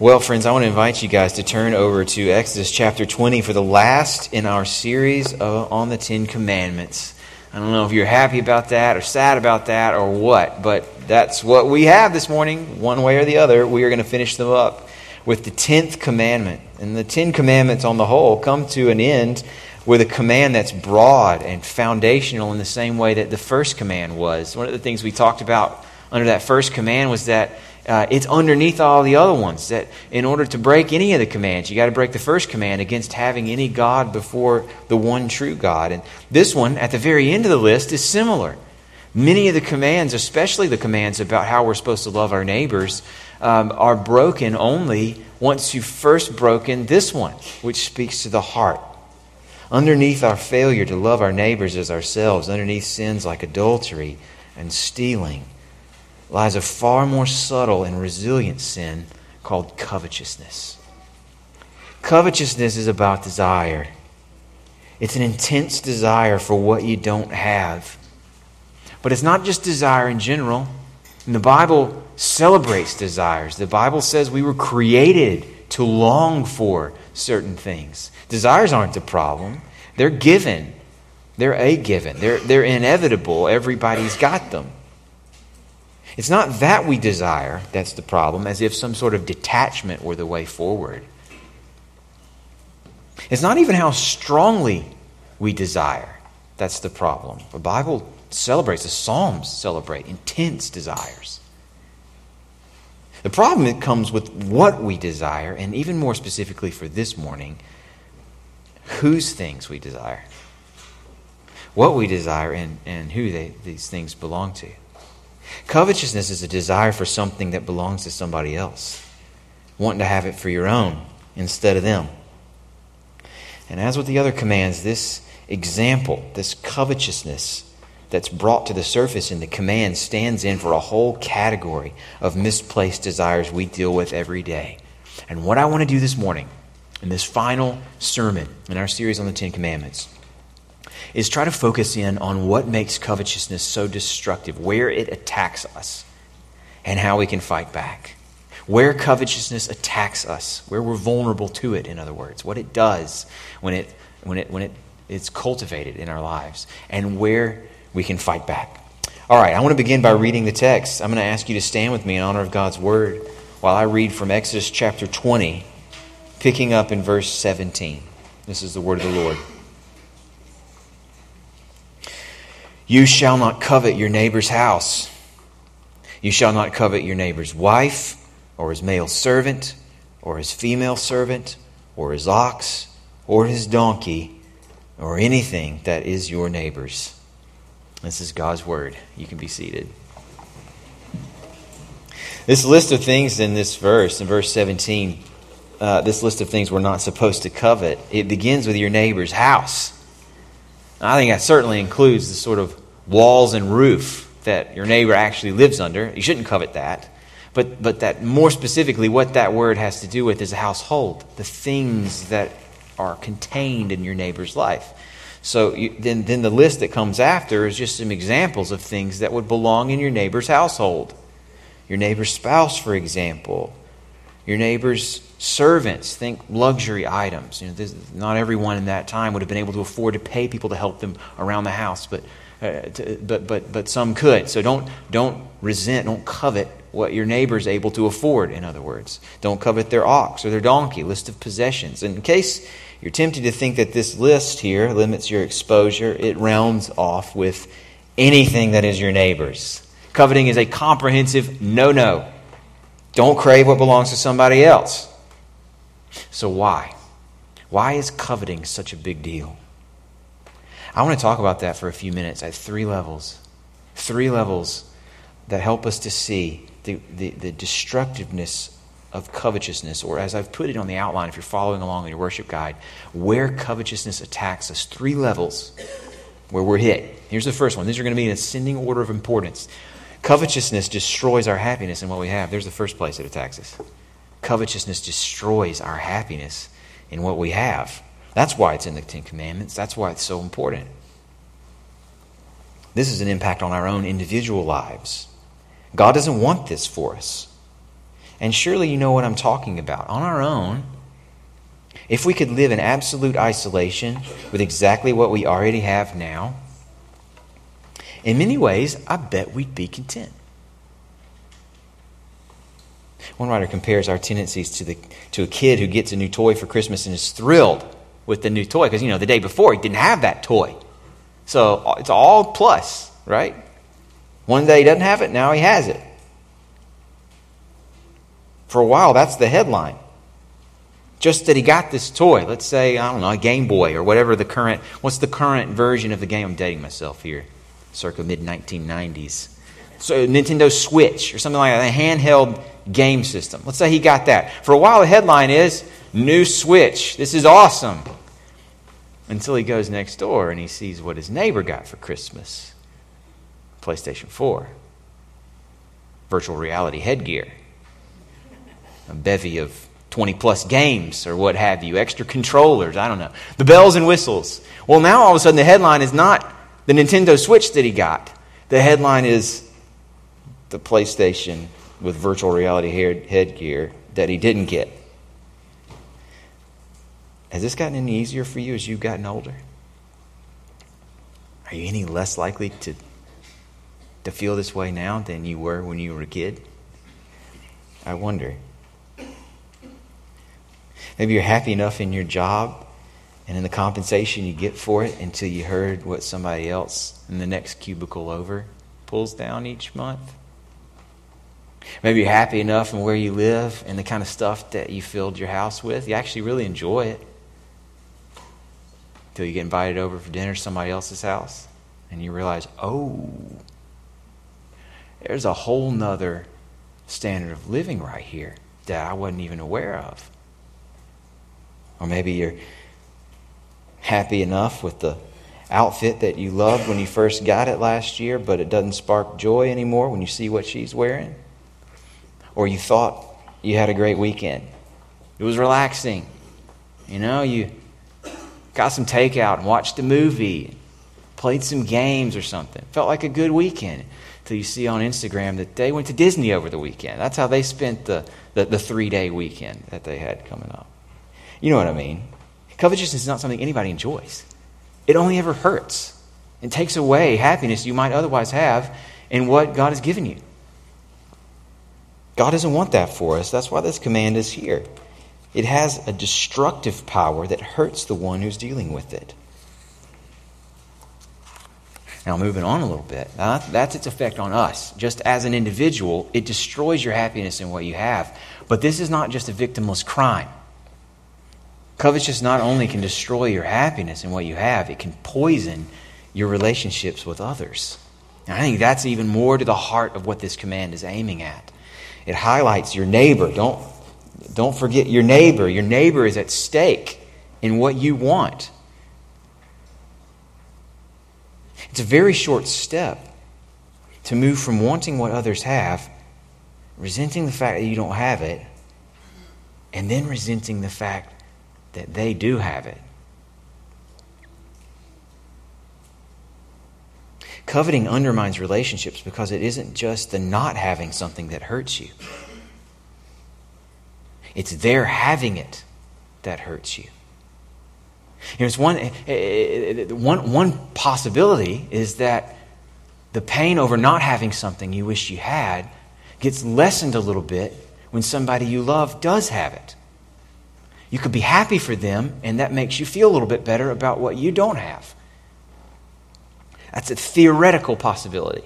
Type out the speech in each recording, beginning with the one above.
Well, friends, I want to invite you guys to turn over to Exodus chapter 20 for the last in our series on the Ten Commandments. I don't know if you're happy about that or sad about that or what, but that's what we have this morning, one way or the other. We are going to finish them up with the tenth commandment. And the Ten Commandments on the whole come to an end with a command that's broad and foundational in the same way that the first command was. One of the things we talked about under that first command was that uh, it's underneath all the other ones. That in order to break any of the commands, you got to break the first command against having any God before the one true God. And this one, at the very end of the list, is similar. Many of the commands, especially the commands about how we're supposed to love our neighbors, um, are broken only once you've first broken this one, which speaks to the heart. Underneath our failure to love our neighbors as ourselves, underneath sins like adultery and stealing, lies a far more subtle and resilient sin called covetousness. Covetousness is about desire. It's an intense desire for what you don't have. But it's not just desire in general. And the Bible celebrates desires. The Bible says we were created to long for certain things. Desires aren't the problem, they're given. They're a given. They're, they're inevitable. Everybody's got them. It's not that we desire that's the problem, as if some sort of detachment were the way forward. It's not even how strongly we desire that's the problem. The Bible celebrates, the Psalms celebrate intense desires. The problem comes with what we desire, and even more specifically for this morning, whose things we desire. What we desire and, and who they, these things belong to. Covetousness is a desire for something that belongs to somebody else, wanting to have it for your own instead of them. And as with the other commands, this example, this covetousness that's brought to the surface in the command stands in for a whole category of misplaced desires we deal with every day. And what I want to do this morning, in this final sermon in our series on the Ten Commandments, is try to focus in on what makes covetousness so destructive, where it attacks us, and how we can fight back. Where covetousness attacks us, where we're vulnerable to it, in other words, what it does when it when it when it it's cultivated in our lives, and where we can fight back. All right, I want to begin by reading the text. I'm going to ask you to stand with me in honor of God's word while I read from Exodus chapter 20, picking up in verse 17. This is the word of the Lord. You shall not covet your neighbor's house. You shall not covet your neighbor's wife, or his male servant, or his female servant, or his ox, or his donkey, or anything that is your neighbor's. This is God's word. You can be seated. This list of things in this verse, in verse 17, uh, this list of things we're not supposed to covet, it begins with your neighbor's house. I think that certainly includes the sort of walls and roof that your neighbor actually lives under. You shouldn't covet that. But, but that more specifically, what that word has to do with is a household, the things that are contained in your neighbor's life. So you, then, then the list that comes after is just some examples of things that would belong in your neighbor's household. Your neighbor's spouse, for example. Your neighbor's servants, think luxury items. You know, this, not everyone in that time would have been able to afford to pay people to help them around the house, but, uh, to, but, but, but some could. So don't, don't resent, don't covet what your neighbor is able to afford, in other words. Don't covet their ox or their donkey, list of possessions. In case you're tempted to think that this list here limits your exposure, it rounds off with anything that is your neighbor's. Coveting is a comprehensive no no. Don't crave what belongs to somebody else. So, why? Why is coveting such a big deal? I want to talk about that for a few minutes at three levels. Three levels that help us to see the, the, the, destructiveness of covetousness, or as I've put it on the outline, if you're following along in your worship guide, where covetousness attacks us. Three levels where we're hit. Here's the first one. These are going to be in ascending order of importance. Covetousness destroys our happiness and what we have. There's the first place it attacks us. Covetousness destroys our happiness in what we have. That's why it's in the Ten Commandments. That's why it's so important. This is an impact on our own individual lives. God doesn't want this for us. And surely you know what I'm talking about. On our own, if we could live in absolute isolation with exactly what we already have now, in many ways, I bet we'd be content. One writer compares our tendencies to, the, to a kid who gets a new toy for Christmas and is thrilled with the new toy because, you know, the day before he didn't have that toy. So uh, it's all plus, right? One day he doesn't have it, now he has it. For a while, that's the headline. Just that he got this toy. Let's say, I don't know, a Game Boy or whatever the current, what's the current version of the game? I'm dating myself here, circa mid 1990s. So Nintendo Switch or something like that, a handheld game system. Let's say he got that. For a while, the headline is New Switch. This is awesome. Until he goes next door and he sees what his neighbor got for Christmas PlayStation 4, virtual reality headgear, a bevy of 20 plus games or what have you, extra controllers, I don't know, the bells and whistles. Well, now all of a sudden the headline is not the Nintendo Switch that he got, the headline is the PlayStation with virtual reality headgear that he didn't get. Has this gotten any easier for you as you've gotten older? Are you any less likely to, to feel this way now than you were when you were a kid? I wonder. Maybe you're happy enough in your job and in the compensation you get for it until you heard what somebody else in the next cubicle over pulls down each month. Maybe you're happy enough in where you live and the kind of stuff that you filled your house with. You actually really enjoy it. Until you get invited over for dinner to somebody else's house and you realize, oh, there's a whole nother standard of living right here that I wasn't even aware of. Or maybe you're happy enough with the outfit that you loved when you first got it last year, but it doesn't spark joy anymore when you see what she's wearing or you thought you had a great weekend. It was relaxing. You know, you got some takeout and watched a movie, played some games or something. Felt like a good weekend until you see on Instagram that they went to Disney over the weekend. That's how they spent the, the, the three day weekend that they had coming up. You know what I mean? Covetousness is not something anybody enjoys, it only ever hurts. and takes away happiness you might otherwise have in what God has given you. God doesn't want that for us. That's why this command is here. It has a destructive power that hurts the one who's dealing with it. Now, moving on a little bit, uh, that's its effect on us. Just as an individual, it destroys your happiness in what you have. But this is not just a victimless crime. Covetousness not only can destroy your happiness in what you have, it can poison your relationships with others. And I think that's even more to the heart of what this command is aiming at. It highlights your neighbor. Don't, don't forget your neighbor. Your neighbor is at stake in what you want. It's a very short step to move from wanting what others have, resenting the fact that you don't have it, and then resenting the fact that they do have it. Coveting undermines relationships because it isn't just the not having something that hurts you, it's their having it that hurts you. You know, it's one, eh, eh, eh, one, one possibility is that the pain over not having something you wish you had gets lessened a little bit when somebody you love does have it. You could be happy for them, and that makes you feel a little bit better about what you don't have. That's a theoretical possibility.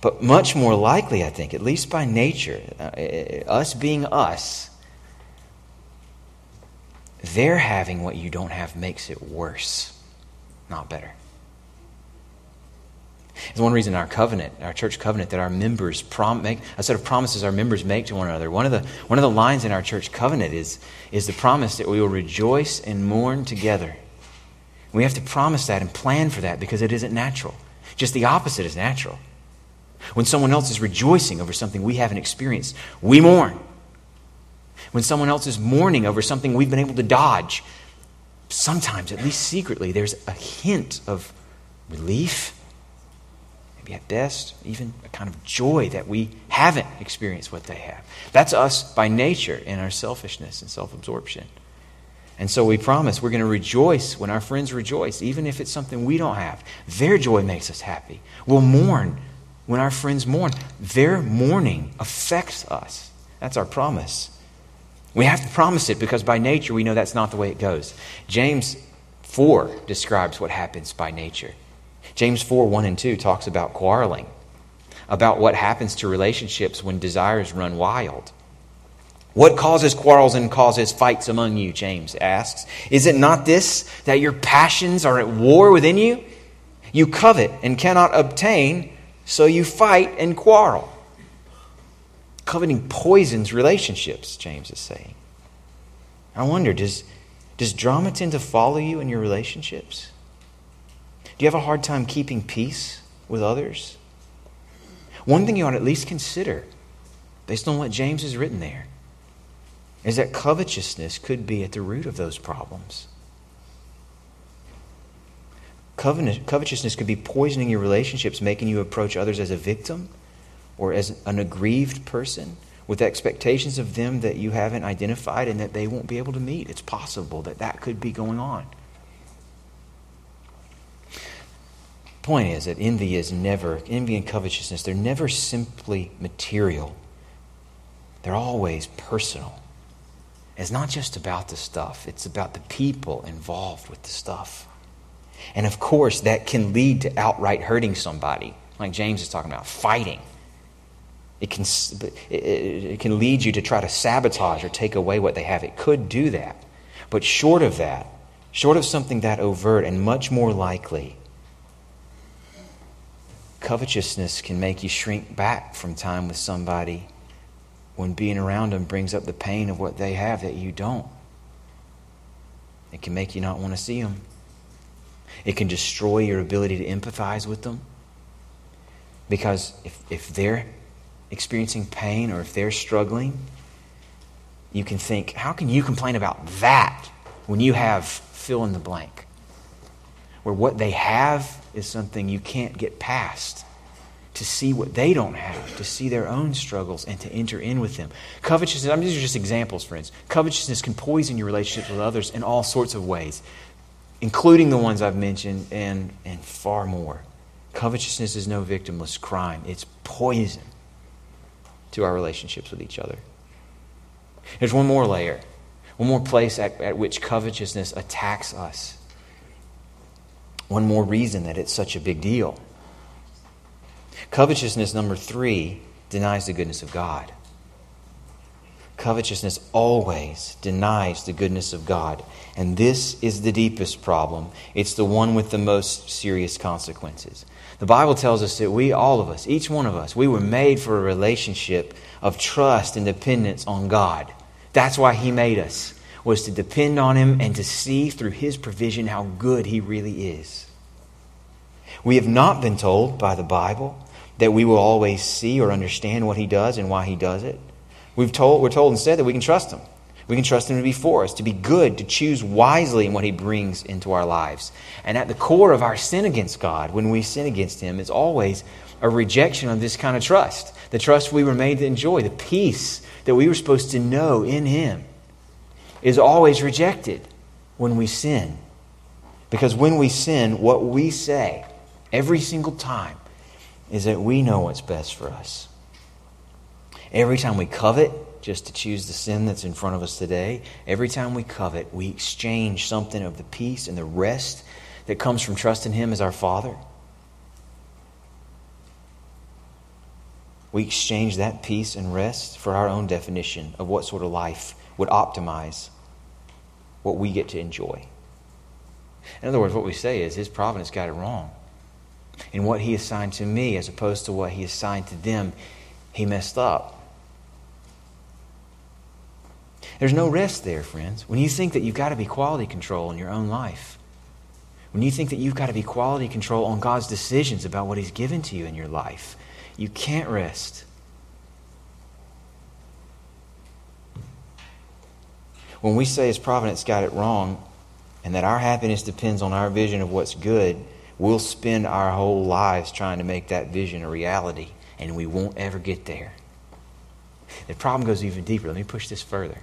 But much more likely, I think, at least by nature, uh, us being us, their having what you don't have makes it worse, not better. It's one reason our covenant, our church covenant, that our members prom- make a set of promises our members make to one another. One of the one of the lines in our church covenant is is the promise that we will rejoice and mourn together. We have to promise that and plan for that because it isn't natural. Just the opposite is natural. When someone else is rejoicing over something we haven't experienced, we mourn. When someone else is mourning over something we've been able to dodge, sometimes, at least secretly, there's a hint of relief, maybe at best, even a kind of joy that we haven't experienced what they have. That's us by nature in our selfishness and self absorption. And so we promise we're going to rejoice when our friends rejoice, even if it's something we don't have. Their joy makes us happy. We'll mourn when our friends mourn. Their mourning affects us. That's our promise. We have to promise it because by nature we know that's not the way it goes. James 4 describes what happens by nature. James 4 1 and 2 talks about quarreling, about what happens to relationships when desires run wild. What causes quarrels and causes fights among you? James asks. Is it not this, that your passions are at war within you? You covet and cannot obtain, so you fight and quarrel. Coveting poisons relationships, James is saying. I wonder, does, does drama tend to follow you in your relationships? Do you have a hard time keeping peace with others? One thing you ought to at least consider, based on what James has written there, is that covetousness could be at the root of those problems. Covetousness could be poisoning your relationships, making you approach others as a victim or as an aggrieved person with expectations of them that you haven't identified and that they won't be able to meet. It's possible that that could be going on. Point is that envy is never, envy and covetousness, they're never simply material. They're always personal. It's not just about the stuff, it's about the people involved with the stuff. And of course, that can lead to outright hurting somebody, like James is talking about, fighting. It can, it can lead you to try to sabotage or take away what they have. It could do that. But short of that, short of something that overt and much more likely, covetousness can make you shrink back from time with somebody when being around them brings up the pain of what they have that you don't. It can make you not want to see them. It can destroy your ability to empathize with them. Because if, if they're experiencing pain or if they're struggling, you can think, how can you complain about that when you have fill in the blank? Where what they have is something you can't get past to see what they don't have, to see their own struggles, and to enter in with them. Covetousness, I mean, these are just examples, friends. Covetousness can poison your relationships with others in all sorts of ways, including the ones I've mentioned and, and far more. Covetousness is no victimless crime, it's poison to our relationships with each other. There's one more layer, one more place at, at which covetousness attacks us. One more reason that it's such a big deal. Covetousness, number three, denies the goodness of God. Covetousness always denies the goodness of God. And this is the deepest problem. It's the one with the most serious consequences. The Bible tells us that we, all of us, each one of us, we were made for a relationship of trust and dependence on God. That's why He made us, was to depend on Him and to see through His provision how good He really is. We have not been told by the Bible that we will always see or understand what he does and why he does it. We've told, we're told instead that we can trust him. We can trust him to be for us, to be good, to choose wisely in what he brings into our lives. And at the core of our sin against God, when we sin against him, is always a rejection of this kind of trust. The trust we were made to enjoy, the peace that we were supposed to know in him, is always rejected when we sin. Because when we sin, what we say every single time is that we know what's best for us. Every time we covet, just to choose the sin that's in front of us today, every time we covet, we exchange something of the peace and the rest that comes from trusting Him as our Father. We exchange that peace and rest for our own definition of what sort of life would optimize what we get to enjoy. In other words, what we say is His providence got it wrong in what he assigned to me as opposed to what he assigned to them, he messed up. There's no rest there, friends. When you think that you've got to be quality control in your own life, when you think that you've got to be quality control on God's decisions about what He's given to you in your life, you can't rest. When we say His providence got it wrong and that our happiness depends on our vision of what's good, we'll spend our whole lives trying to make that vision a reality, and we won't ever get there. The problem goes even deeper. Let me push this further.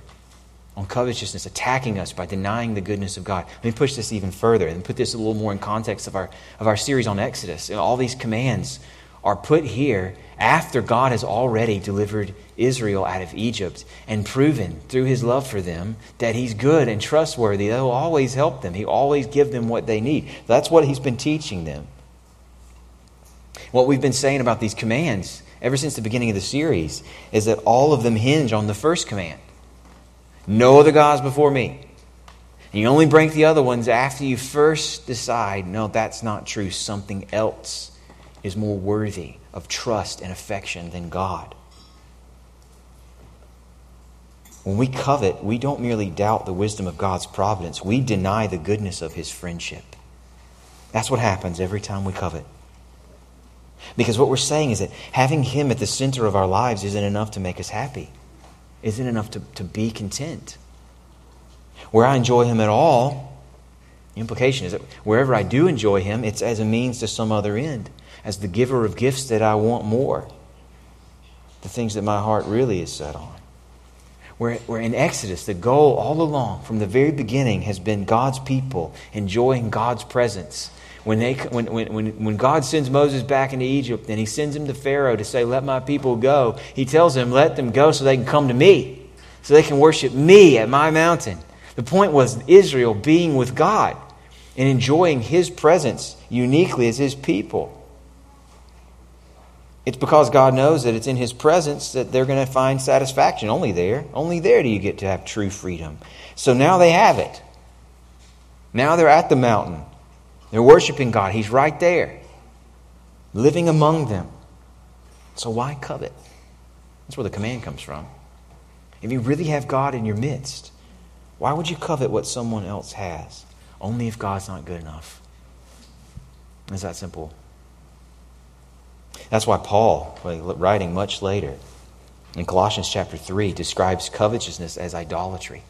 On covetousness attacking us by denying the goodness of God. Let me push this even further and put this a little more in context of our, of our series on Exodus. And all these commands are put here after God has already delivered Israel out of Egypt and proven through his love for them that he's good and trustworthy. He'll always help them, he'll always give them what they need. That's what he's been teaching them. What we've been saying about these commands ever since the beginning of the series is that all of them hinge on the first command no other gods before me. And you only break the other ones after you first decide, no, that's not true. Something else is more worthy of trust and affection than God. When we covet, we don't merely doubt the wisdom of God's providence, we deny the goodness of His friendship. That's what happens every time we covet. Because what we're saying is that having Him at the center of our lives isn't enough to make us happy, isn't enough to, to be content. Where I enjoy Him at all, the implication is that wherever I do enjoy Him, it's as a means to some other end as the giver of gifts that I want more. The things that my heart really is set on. Where, where in Exodus, the goal all along, from the very beginning, has been God's people enjoying God's presence. When, they, when, when, when God sends Moses back into Egypt and he sends him to Pharaoh to say, Let my people go, he tells them, Let them go so they can come to me, so they can worship me at my mountain. The point was Israel being with God and enjoying his presence uniquely as his people. It's because God knows that it's in His presence that they're going to find satisfaction. Only there. Only there do you get to have true freedom. So now they have it. Now they're at the mountain. They're worshiping God. He's right there, living among them. So why covet? That's where the command comes from. If you really have God in your midst, why would you covet what someone else has? Only if God's not good enough. It's that simple. That's why Paul, writing much later in Colossians chapter 3, describes covetousness as idolatry.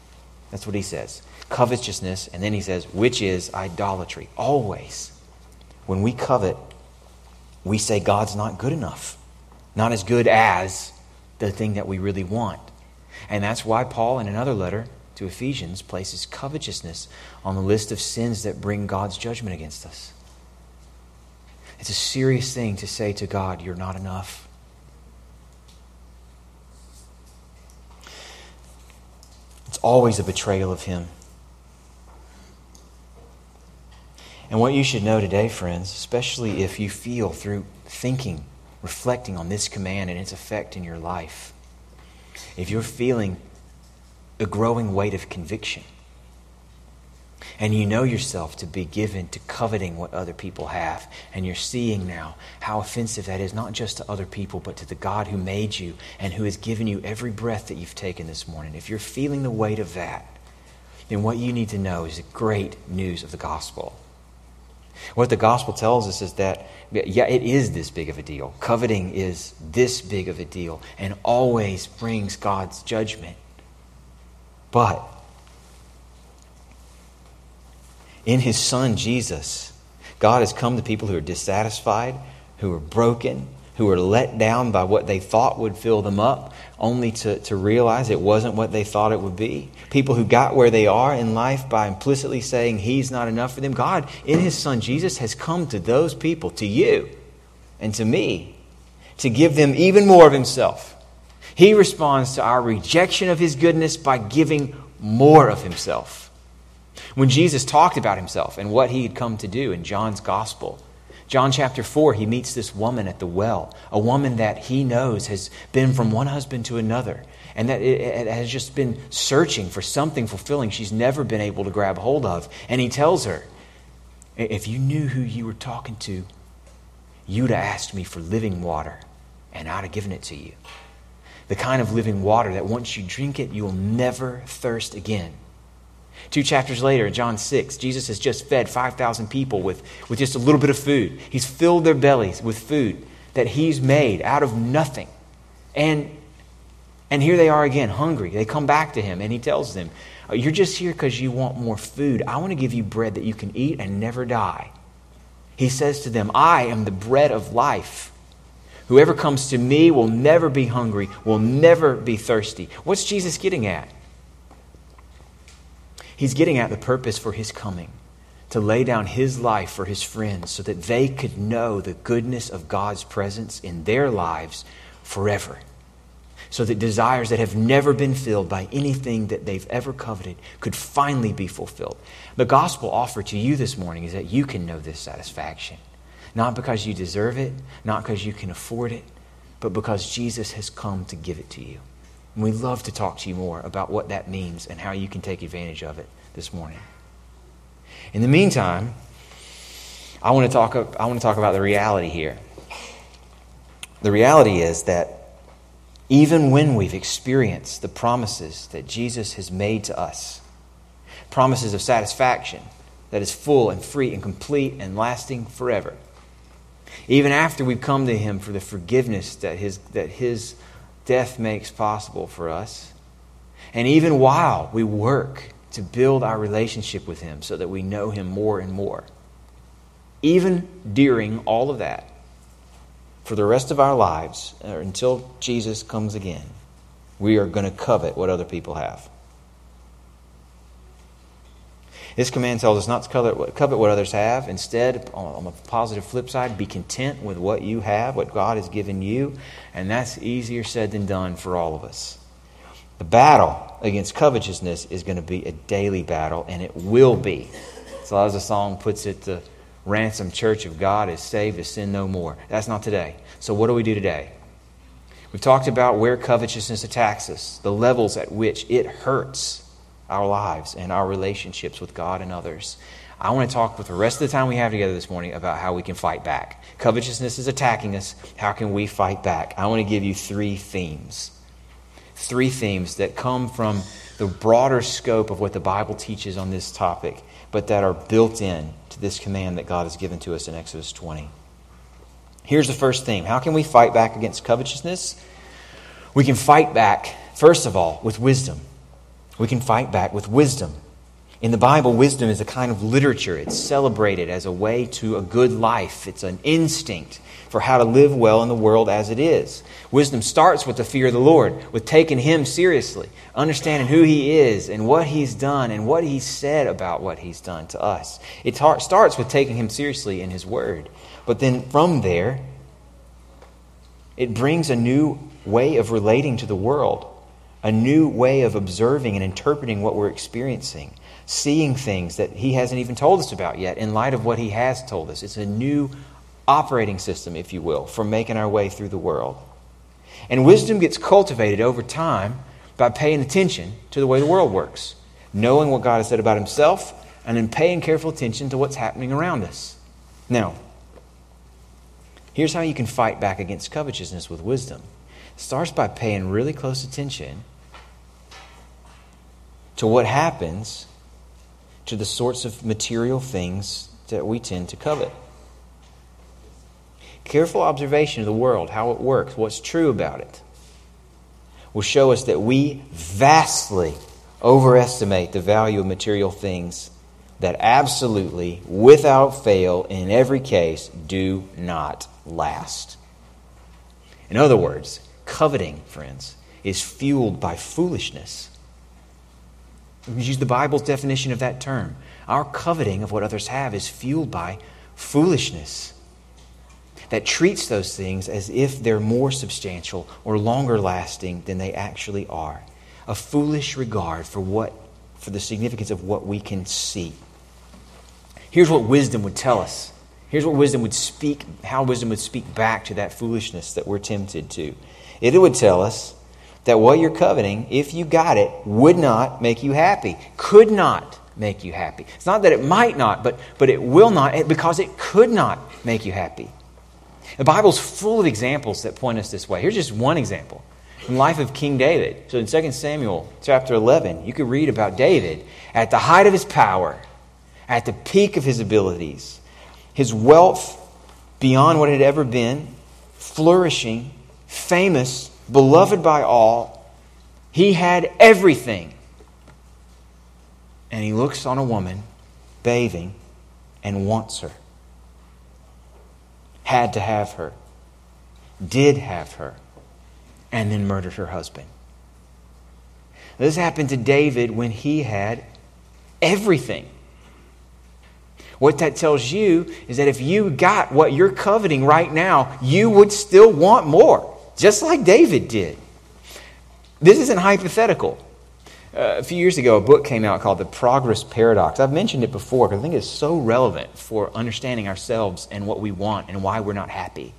That's what he says. Covetousness, and then he says, which is idolatry. Always. When we covet, we say God's not good enough, not as good as the thing that we really want. And that's why Paul, in another letter to Ephesians, places covetousness on the list of sins that bring God's judgment against us. It's a serious thing to say to God, You're not enough. It's always a betrayal of Him. And what you should know today, friends, especially if you feel through thinking, reflecting on this command and its effect in your life, if you're feeling a growing weight of conviction, and you know yourself to be given to coveting what other people have. And you're seeing now how offensive that is, not just to other people, but to the God who made you and who has given you every breath that you've taken this morning. If you're feeling the weight of that, then what you need to know is the great news of the gospel. What the gospel tells us is that, yeah, it is this big of a deal. Coveting is this big of a deal and always brings God's judgment. But in his son Jesus, God has come to people who are dissatisfied, who are broken, who are let down by what they thought would fill them up, only to, to realize it wasn't what they thought it would be. People who got where they are in life by implicitly saying He's not enough for them. God, in His Son Jesus, has come to those people, to you and to me, to give them even more of Himself. He responds to our rejection of His goodness by giving more of Himself. When Jesus talked about himself and what he had come to do in John's gospel, John chapter 4, he meets this woman at the well, a woman that he knows has been from one husband to another and that it has just been searching for something fulfilling she's never been able to grab hold of. And he tells her, If you knew who you were talking to, you'd have asked me for living water, and I'd have given it to you. The kind of living water that once you drink it, you will never thirst again. Two chapters later, in John 6, Jesus has just fed 5,000 people with, with just a little bit of food. He's filled their bellies with food that he's made out of nothing. And, and here they are again, hungry. They come back to him, and he tells them, oh, You're just here because you want more food. I want to give you bread that you can eat and never die. He says to them, I am the bread of life. Whoever comes to me will never be hungry, will never be thirsty. What's Jesus getting at? He's getting at the purpose for his coming to lay down his life for his friends so that they could know the goodness of God's presence in their lives forever. So that desires that have never been filled by anything that they've ever coveted could finally be fulfilled. The gospel offered to you this morning is that you can know this satisfaction. Not because you deserve it, not because you can afford it, but because Jesus has come to give it to you. And we'd love to talk to you more about what that means and how you can take advantage of it this morning. In the meantime, I want to talk, I want to talk about the reality here. The reality is that even when we've experienced the promises that Jesus has made to us, promises of satisfaction that is full and free and complete and lasting forever, even after we've come to Him for the forgiveness that His, that his death makes possible for us, and even while we work to build our relationship with Him so that we know Him more and more. Even during all of that, for the rest of our lives, or until Jesus comes again, we are going to covet what other people have. This command tells us not to covet what, others have. Instead, on the positive flip side, be content with what you have, what God has given you. And that's easier said than done for all of us. The battle against covetousness is going to be a daily battle, and it will be. So, as the song puts it, the ransom church of God is saved to sin no more. That's not today. So, what do we do today? We've talked about where covetousness attacks us, the levels at which it hurts our lives and our relationships with God and others. I want to talk with the rest of the time we have together this morning about how we can fight back. Covetousness is attacking us. How can we fight back? I want to give you three themes three themes that come from the broader scope of what the Bible teaches on this topic, but that are built in to this command that God has given to us in Exodus 20. Here's the first theme How can we fight back against covetousness? We can fight back, first of all, with wisdom. We can fight back with wisdom. In the Bible, wisdom is a kind of literature. It's celebrated as a way to a good life, it's an instinct for how to live well in the world as it is. Wisdom starts with the fear of the Lord, with taking Him seriously, understanding who He is and what He's done and what He said about what He's done to us. It tar- starts with taking Him seriously in His Word. But then from there, it brings a new way of relating to the world, a new way of observing and interpreting what we're experiencing, seeing things that He hasn't even told us about yet in light of what He has told us. It's a new operating system, if you will, for making our way through the world. And wisdom gets cultivated over time by paying attention to the way the world works, knowing what God has said about Himself, and then paying careful attention to what's happening around us. Now, here's how you can fight back against covetousness with wisdom it starts by paying really close attention to what happens to the sorts of material things that we tend to covet. Careful observation of the world, how it works, what's true about it, will show us that we vastly overestimate the value of material things that absolutely, without fail, in every case, do not last. In other words, coveting, friends, is fueled by foolishness. We use the Bible's definition of that term. Our coveting of what others have is fueled by foolishness that treats those things as if they're more substantial or longer lasting than they actually are. A foolish regard for what for the significance of what we can see. Here's what wisdom would tell us. Here's what wisdom would speak, how wisdom would speak back to that foolishness that we're tempted to. It would tell us that what you're coveting, if you got it, would not make you happy. Could not make you happy. It's not that it might not, but, but it will not because it could not make you happy. The Bible's full of examples that point us this way. Here's just one example the life of King David. So in 2 Samuel chapter 11, you could read about David at the height of his power, at the peak of his abilities, his wealth beyond what it had ever been, flourishing, famous, beloved by all. He had everything. And he looks on a woman bathing and wants her. had to have her, did have her, and then murdered her husband. This happened to David when he had everything. What that tells you is that if you got what you're coveting right now, you would still want more, just like David did. This isn't hypothetical. Uh, a few years ago, a book came out called The Progress Paradox. I've mentioned it before because I think it's so relevant for understanding ourselves and what we want and why we're not happy.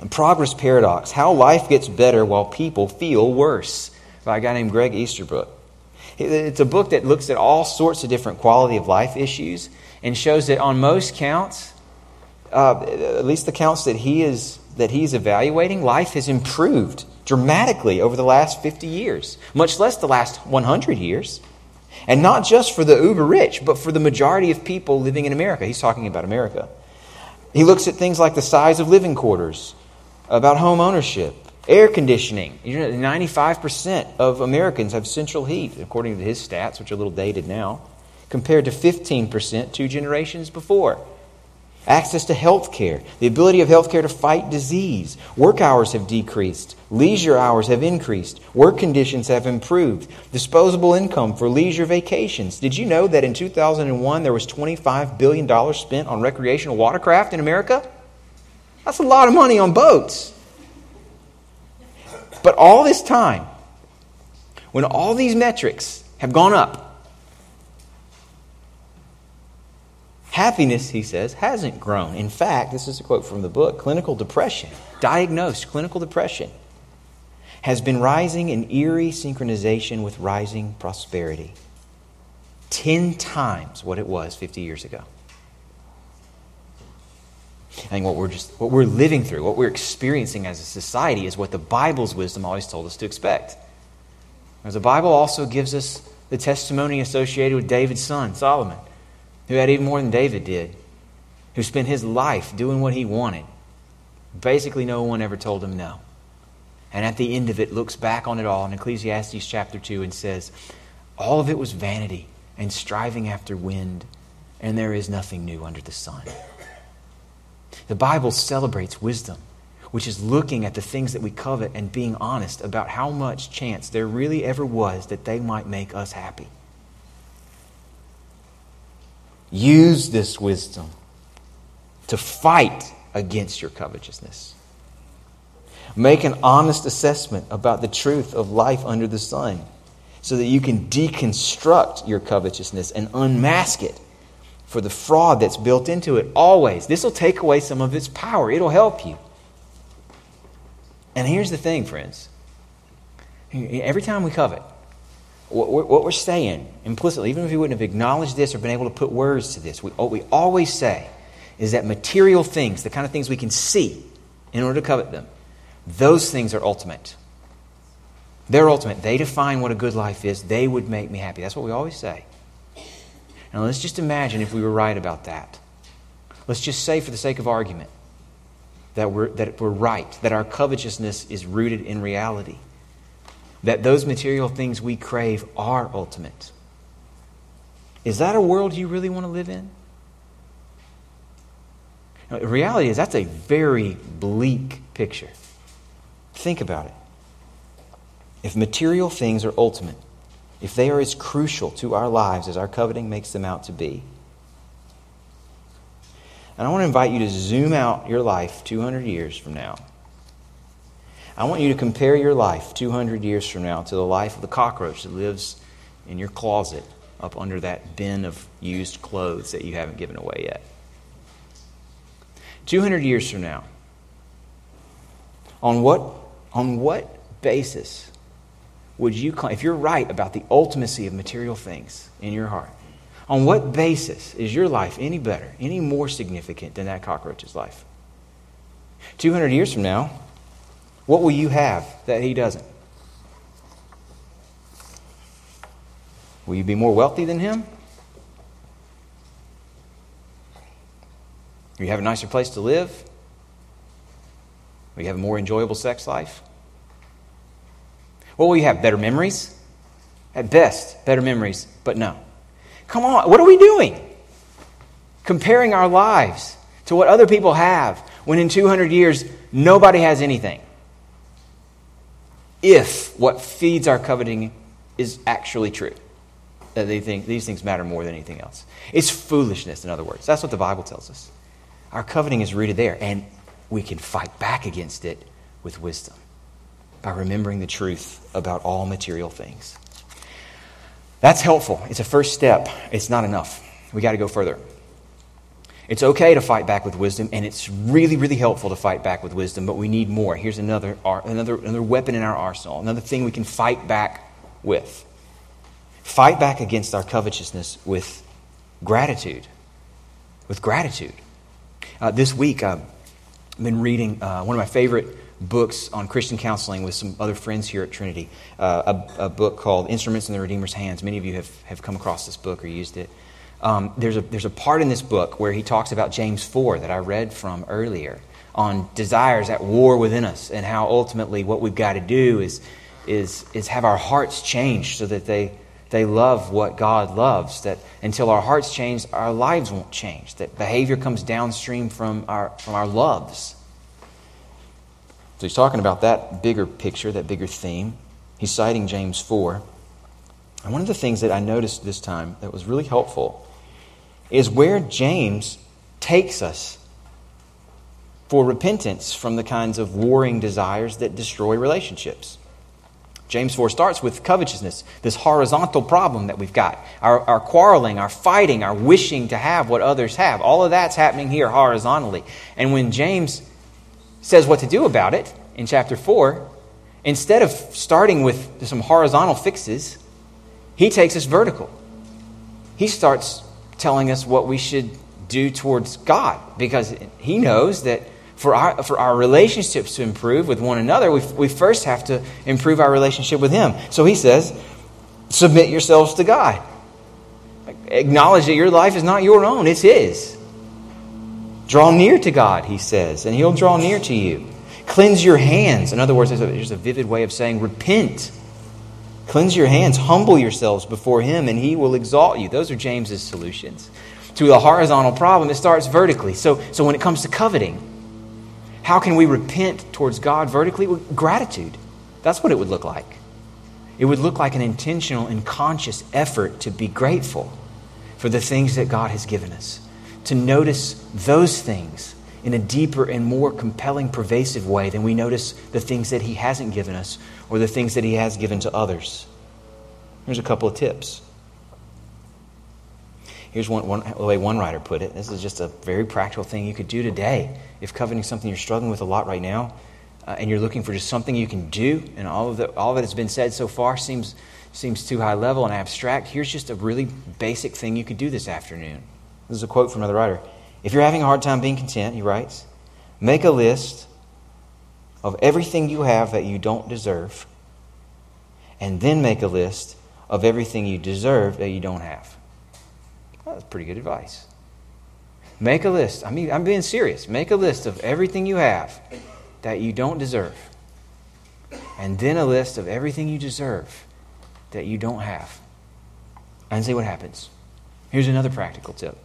The Progress Paradox How Life Gets Better While People Feel Worse by a guy named Greg Easterbrook. It's a book that looks at all sorts of different quality of life issues and shows that on most counts, uh, at least the counts that he is that he's evaluating, life has improved dramatically over the last 50 years, much less the last 100 years. And not just for the uber rich, but for the majority of people living in America. He's talking about America. He looks at things like the size of living quarters, about home ownership, air conditioning. You know, 95% of Americans have central heat, according to his stats, which are a little dated now, compared to 15% two generations before access to health care, the ability of health care to fight disease. Work hours have decreased, leisure hours have increased, work conditions have improved, disposable income for leisure vacations. Did you know that in 2001 there was $25 billion spent on recreational watercraft in America? That's a lot of money on boats. But all this time, when all these metrics have gone up, Happiness, he says, hasn't grown. In fact, this is a quote from the book clinical depression, diagnosed clinical depression, has been rising in eerie synchronization with rising prosperity. 10 times what it was 50 years ago. I think what we're just what we're living through, what we're experiencing as a society is what the Bible's wisdom always told us to expect. As the Bible also gives us the testimony associated with David's son, Solomon who had even more than David did, who spent his life doing what he wanted. Basically, no one ever told him no. And at the end of it, looks back on it all in Ecclesiastes chapter 2 and says, All of it was vanity and striving after wind, and there is nothing new under the sun. The Bible celebrates wisdom, which is looking at the things that we covet and being honest about how much chance there really ever was that they might make us happy. Use this wisdom to fight against your covetousness. Make an honest assessment about the truth of life under the sun so that you can deconstruct your covetousness and unmask it for the fraud that's built into it always. This will take away some of its power, it'll help you. And here's the thing, friends every time we covet, what we're saying implicitly, even if we wouldn't have acknowledged this or been able to put words to this, we, what we always say is that material things, the kind of things we can see in order to covet them, those things are ultimate. They're ultimate. They define what a good life is. They would make me happy. That's what we always say. Now, let's just imagine if we were right about that. Let's just say, for the sake of argument, that we're, that we're right, that our covetousness is rooted in reality that those material things we crave are ultimate. Is that a world you really want to live in? Now, the reality is, that's a very bleak picture. Think about it. If material things are ultimate, if they are as crucial to our lives as our coveting makes them out to be, and I want to invite you to zoom out your life 200 years from now I want you to compare your life 200 years from now to the life of the cockroach that lives in your closet up under that bin of used clothes that you haven't given away yet. 200 years from now, on what, on what basis would you, claim, if you're right about the ultimacy of material things in your heart, on what basis is your life any better, any more significant than that cockroach's life? 200 years from now, what will you have that he doesn't? Will you be more wealthy than him? Will you have a nicer place to live? Will you have a more enjoyable sex life? What will you have? Better memories? At best, better memories, but no. Come on, what are we doing? Comparing our lives to what other people have when in 200 years nobody has anything. If what feeds our coveting is actually true, that they think these things matter more than anything else. It's foolishness, in other words. That's what the Bible tells us. Our coveting is rooted there, and we can fight back against it with wisdom by remembering the truth about all material things. That's helpful. It's a first step. It's not enough. We got to go further. It's okay to fight back with wisdom, and it's really, really helpful to fight back with wisdom, but we need more. Here's another, another, another weapon in our arsenal, another thing we can fight back with. Fight back against our covetousness with gratitude. With gratitude. Uh, this week, I've been reading uh, one of my favorite books on Christian counseling with some other friends here at Trinity, uh, a, a, book called Instruments in the Redeemer's Hands. Many of you have, have come across this book or used it. Um, there's, a, there's a part in this book where he talks about James 4 that I read from earlier on desires at war within us and how ultimately what we've got to do is, is, is have our hearts changed so that they, they love what God loves. That until our hearts change, our lives won't change. That behavior comes downstream from our, from our loves. So he's talking about that bigger picture, that bigger theme. He's citing James 4. And one of the things that I noticed this time that was really helpful is where James takes us for repentance from the kinds of warring desires that destroy relationships. James 4 starts with covetousness, this horizontal problem that we've got. Our, our, quarreling, our fighting, our wishing to have what others have. All of that's happening here horizontally. And when James says what to do about it in chapter 4, instead of starting with some horizontal fixes, he takes us vertical. He starts telling us what we should do towards God because He knows that for our, for our relationships to improve with one another, we, we first have to improve our relationship with Him. So He says, submit yourselves to God. Acknowledge that your life is not your own, it's His. Draw near to God, He says, and He'll draw near to you. Cleanse your hands. In other words, there's a, there's a vivid way of saying repent Cleanse your hands, humble yourselves before Him, and He will exalt you. Those are James's solutions. To the horizontal problem, it starts vertically. So, so when it comes to coveting, how can we repent towards God vertically? With gratitude. That's what it would look like. It would look like an intentional and conscious effort to be grateful for the things that God has given us, to notice those things in a deeper and more compelling, pervasive way than we notice the things that He hasn't given us or the things that He has given to others. Here's a couple of tips. Here's one, one, the way one writer put it. This is just a very practical thing you could do today. If coveting something you're struggling with a lot right now, uh, and you're looking for just something you can do, and all of, the, all it has been said so far seems, seems too high level and abstract, here's just a really basic thing you could do this afternoon. This is a quote from another writer. If you're having a hard time being content, he writes, make a list of everything you have that you don't deserve, and then make a list of everything you deserve that you don't have. Well, that's pretty good advice. Make a list. I mean, I'm being serious. Make a list of everything you have that you don't deserve, and then a list of everything you deserve that you don't have, and see what happens. Here's another practical tip.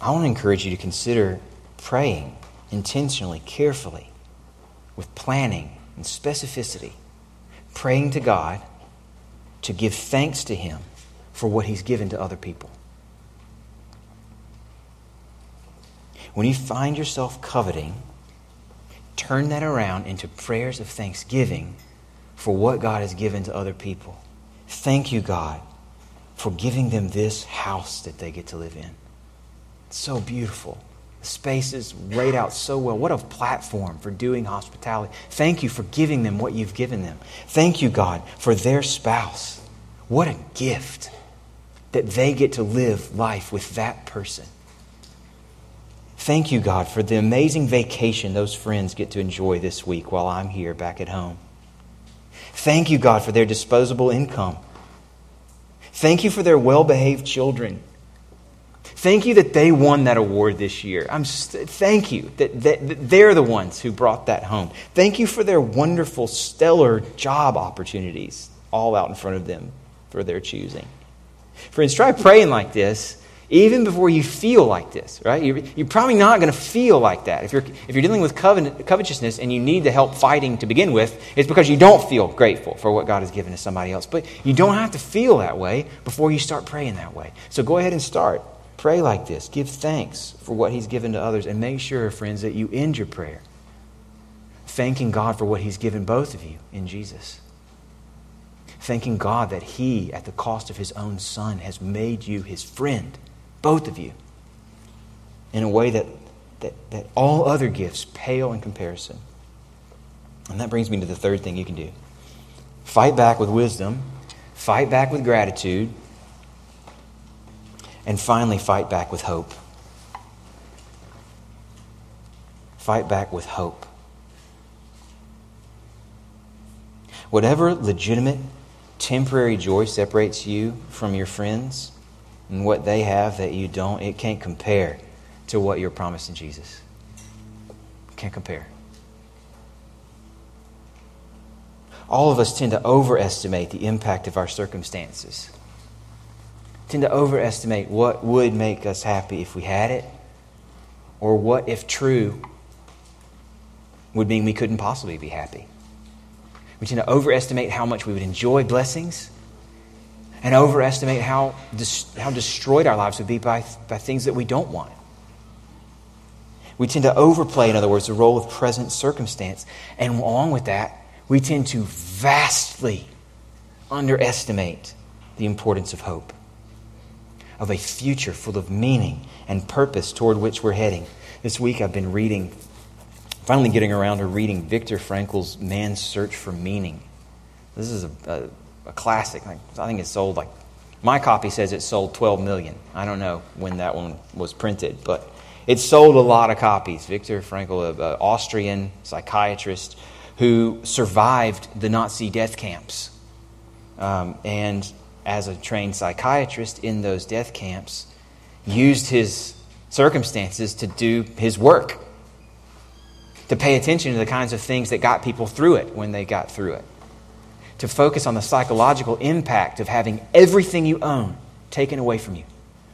I want to encourage you to consider praying intentionally, carefully, with planning and specificity, praying to God to give thanks to Him for what He's given to other people. When you find yourself coveting, turn that around into prayers of thanksgiving for what God has given to other people. Thank you, God, for giving them this house that they get to live in. It's so beautiful. The space is laid out so well. What a platform for doing hospitality. Thank you for giving them what you've given them. Thank you, God, for their spouse. What a gift that they get to live life with that person. Thank you, God, for the amazing vacation those friends get to enjoy this week while I'm here back at home. Thank you, God, for their disposable income. Thank you for their well behaved children. Thank you that they won that award this year. I'm st- thank you that, that, that they're the ones who brought that home. Thank you for their wonderful, stellar job opportunities all out in front of them for their choosing. Friends, try praying like this even before you feel like this, right? You're, you're probably not going to feel like that. If you're, if you're dealing with covet, covetousness and you need the help fighting to begin with, it's because you don't feel grateful for what God has given to somebody else. But you don't have to feel that way before you start praying that way. So go ahead and start. Pray like this. Give thanks for what He's given to others. And make sure, friends, that you end your prayer thanking God for what He's given both of you in Jesus thanking God that He, at the cost of His own Son, has made you His friend both of you, in a way that, that, that all other gifts pale in comparison. And that brings me to the third thing you can do fight back with wisdom, fight back with gratitude, and finally, fight back with hope. Fight back with hope. Whatever legitimate temporary joy separates you from your friends, and what they have that you don't, it can't compare to what you're promised in Jesus. Can't compare. All of us tend to overestimate the impact of our circumstances. Tend to overestimate what would make us happy if we had it, or what, if true, would mean we couldn't possibly be happy. We tend to overestimate how much we would enjoy blessings and overestimate how, dis- how destroyed our lives would be by, by things that we don't want. We tend to overplay, in other words, the role of present circumstance. And along with that, we tend to vastly underestimate the importance of hope, of a future full of meaning and purpose toward which we're heading. This week I've been reading, finally getting around to reading Viktor Frankl's Man's Search for Meaning. This is a, a a classic. I think it's sold like my copy says it sold 12 million. I don't know when that one was printed, but it sold a lot of copies. Viktor Frankl, an Austrian psychiatrist who survived the Nazi death camps. Um, and as a trained psychiatrist in those death camps, used his circumstances to do his work, to pay attention to the kinds of things that got people through it when they got through it to focus on the psychological impact of having everything you own taken away from you,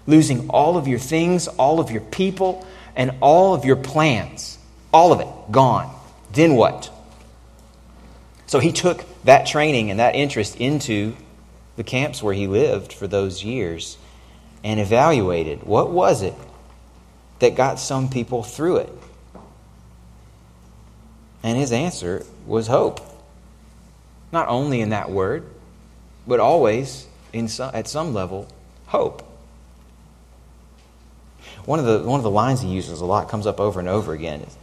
losing all of your things, all of your people, and all of your plans. All of it gone. Then what? So he took that training and that interest into the camps where he lived for those years and evaluated what was it that got some people through it. And his answer was hope. Not only in that word, but always in some, at some level, hope. One of, the, one of the lines he uses a lot, comes up over and over again, is,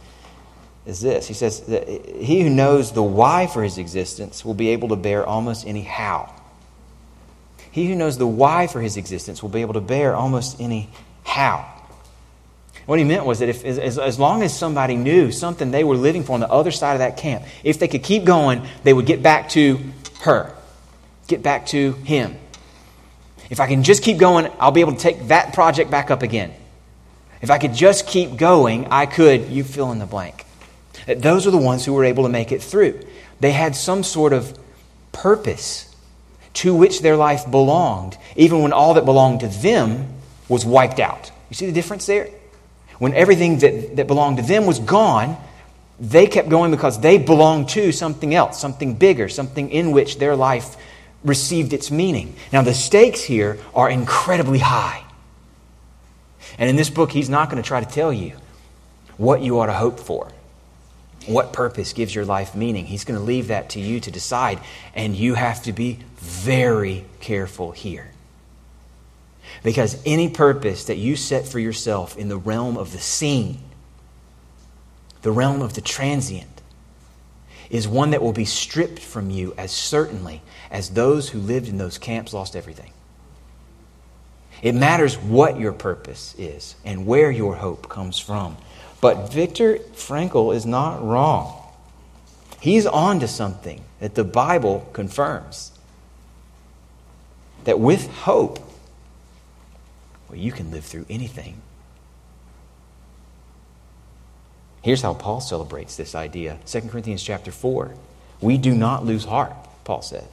is this. He says that he who knows the why for his existence will be able to bear almost any how. He who knows the why for his existence will be able to bear almost any how. What he meant was that if, as, as long as somebody knew something they were living for on the other side of that camp, if they could keep going, they would get back to her, get back to him. If I can just keep going, I'll be able to take that project back up again. If I could just keep going, I could, you fill in the blank. Those are the ones who were able to make it through. They had some sort of purpose to which their life belonged, even when all that belonged to them was wiped out. You see the difference there? When everything that, that belonged to them was gone, they kept going because they belonged to something else, something bigger, something in which their life received its meaning. Now, the stakes here are incredibly high. And in this book, he's not going to try to tell you what you ought to hope for, what purpose gives your life meaning. He's going to leave that to you to decide, and you have to be very careful here. Because any purpose that you set for yourself in the realm of the seen, the realm of the transient, is one that will be stripped from you as certainly as those who lived in those camps lost everything. It matters what your purpose is and where your hope comes from. But Viktor Frankl is not wrong. He's on to something that the Bible confirms. That with hope, well, you can live through anything. Here's how Paul celebrates this idea 2 Corinthians chapter 4. We do not lose heart, Paul said.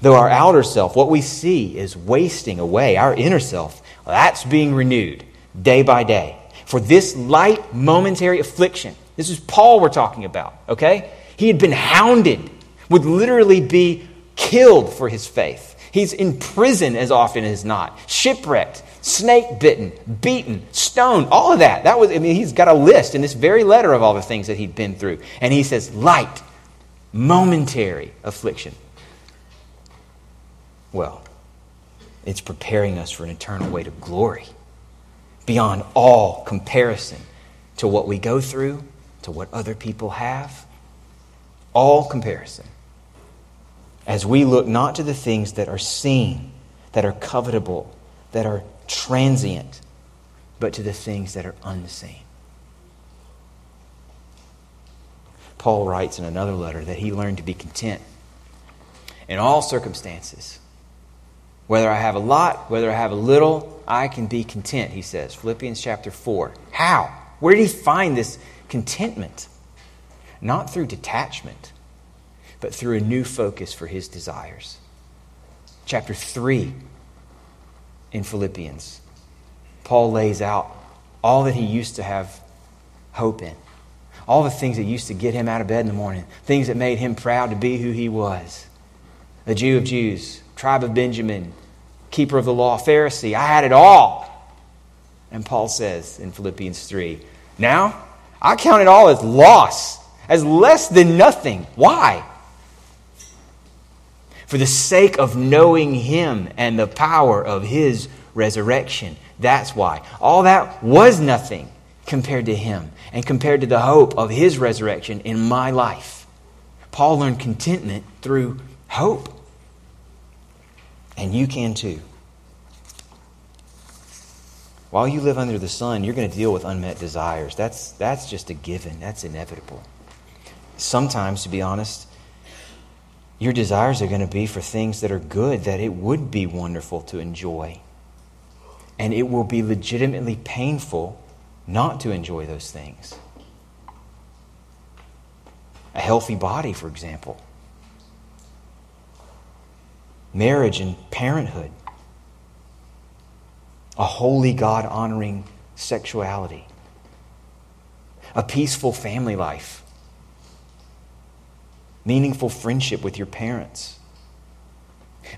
Though our outer self, what we see, is wasting away, our inner self That's being renewed day by day. For this light momentary affliction, this is Paul we're talking about, okay? He had been hounded, would literally be killed for his faith. He's in prison as often as not, shipwrecked, snake bitten, beaten, stoned, all of that. That was, I mean, he's got a list in this very letter of all the things that he'd been through. And he says, light, momentary affliction. Well, it's preparing us for an eternal way to glory beyond all comparison to what we go through, to what other people have. All comparison. As we look not to the things that are seen, that are covetable, that are transient, but to the things that are unseen. Paul writes in another letter that he learned to be content in all circumstances. Whether I have a lot, whether I have a little, I can be content, he says. Philippians chapter 4. How? Where did he find this contentment? Not through detachment, but through a new focus for his desires. Chapter 3 in Philippians, Paul lays out all that he used to have hope in, all the things that used to get him out of bed in the morning, things that made him proud to be who he was. The Jew of Jews, tribe of Benjamin, keeper of the law, Pharisee. I had it all. And Paul says in Philippians 3 Now, I count it all as loss, as less than nothing. Why? For the sake of knowing Him and the power of His resurrection. That's why. All that was nothing compared to Him and compared to the hope of His resurrection in my life. Paul learned contentment through hope. And you can too. While you live under the sun, you're going to deal with unmet desires. That's, that's just a given, that's inevitable. Sometimes, to be honest, your desires are going to be for things that are good, that it would be wonderful to enjoy. And it will be legitimately painful not to enjoy those things. A healthy body, for example marriage and parenthood, a holy God honoring sexuality, a peaceful family life, meaningful friendship with your parents.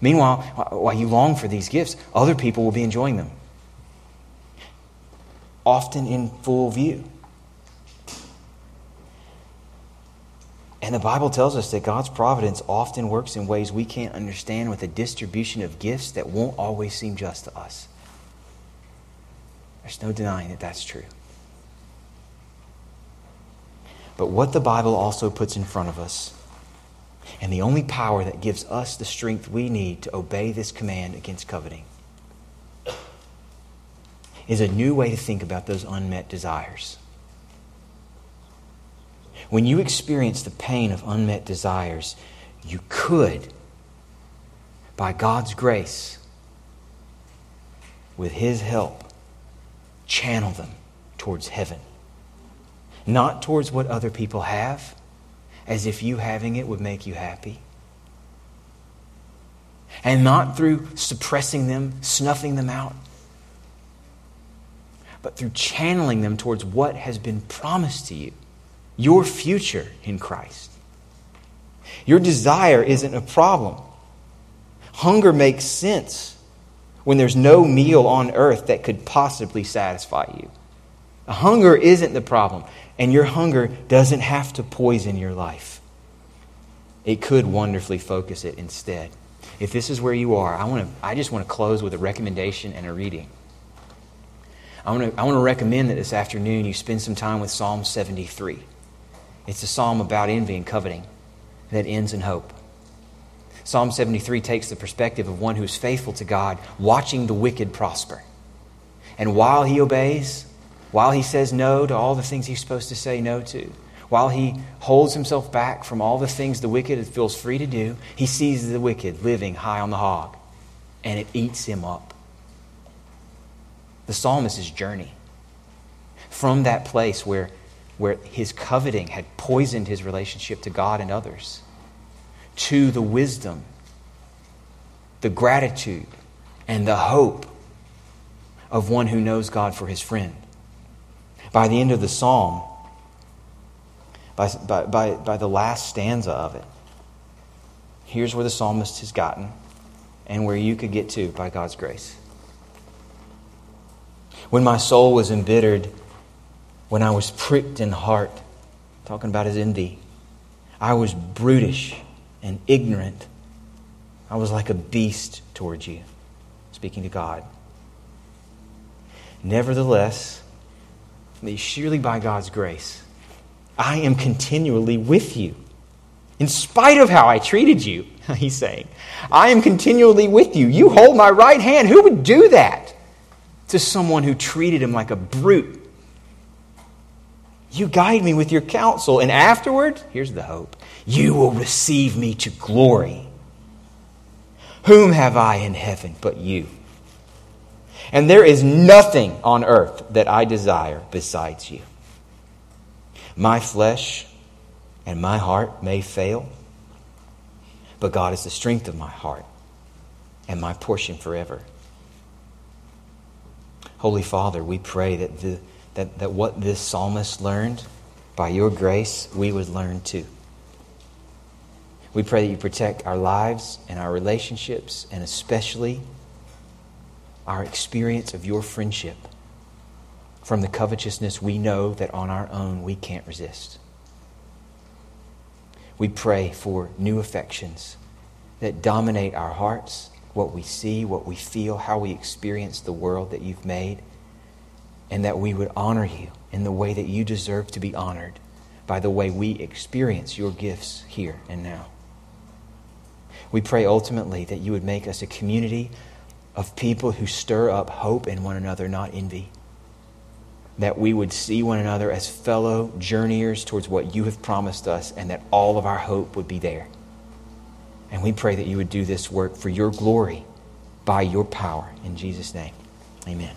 Meanwhile, while you long for these gifts, other people will be enjoying them, often in full view. And the Bible tells us that God's providence often works in ways we can't understand with a distribution of gifts that won't always seem just to us. There's no denying that that's true. But what the Bible also puts in front of us, and the only power that gives us the strength we need to obey this command against coveting, is a new way to think about those unmet desires. When you experience the pain of unmet desires, you could, by God's grace, with His help, channel them towards heaven. Not towards what other people have, as if you having it would make you happy. And not through suppressing them, snuffing them out, but through channeling them towards what has been promised to you your future in Christ. Your desire isn't a problem. Hunger makes sense when there's no meal on earth that could possibly satisfy you. Hunger isn't the problem, and your hunger doesn't have to poison your life. It could wonderfully focus it instead. If this is where you are, I, want to, I just want to close with a recommendation and a reading. I want, to, I want to recommend that this afternoon you spend some time with Psalm 73. It's a psalm about envy and coveting that ends in hope. Psalm 73 takes the perspective of one who is faithful to God, watching the wicked prosper. And while he obeys, while he says no to all the things he's supposed to say no to, while he holds himself back from all the things the wicked feels free to do, he sees the wicked living high on the hog, and it eats him up. The psalmist's journey from that place where where his coveting had poisoned his relationship to God and others, to the wisdom, the gratitude, and the hope of one who knows God for his friend. By the end of the psalm, by, by, by, the last stanza of it, here's where the psalmist has gotten and where you could get to by God's grace. When my soul was embittered, when I was pricked in heart, talking about his envy, I was brutish and ignorant. I was like a beast towards you, speaking to God. Nevertheless, surely by God's grace, I am continually with you. In spite of how I treated you, he's saying, I am continually with you. You hold my right hand. Who would do that to someone who treated him like a brute? You guide me with your counsel, and afterward, here's the hope you will receive me to glory. Whom have I in heaven but you? And there is nothing on earth that I desire besides you. My flesh and my heart may fail, but God is the strength of my heart and my portion forever. Holy Father, we pray that, the, that, that what this psalmist learned, by your grace, we would learn too. We pray that you protect our lives and our relationships, and especially our experience of your friendship from the covetousness we know that on our own we can't resist. We pray for new affections that dominate our hearts, what we see, what we feel, how we experience the world that you've made, and that we would honor you in the way that you deserve to be honored by the way we experience your gifts here and now. We pray ultimately that you would make us a community of people who stir up hope in one another, not envy. That we would see one another as fellow journeyers towards what you have promised us, and that all of our hope would be there. And we pray that you would do this work for your glory by your power. In Jesus' name, amen.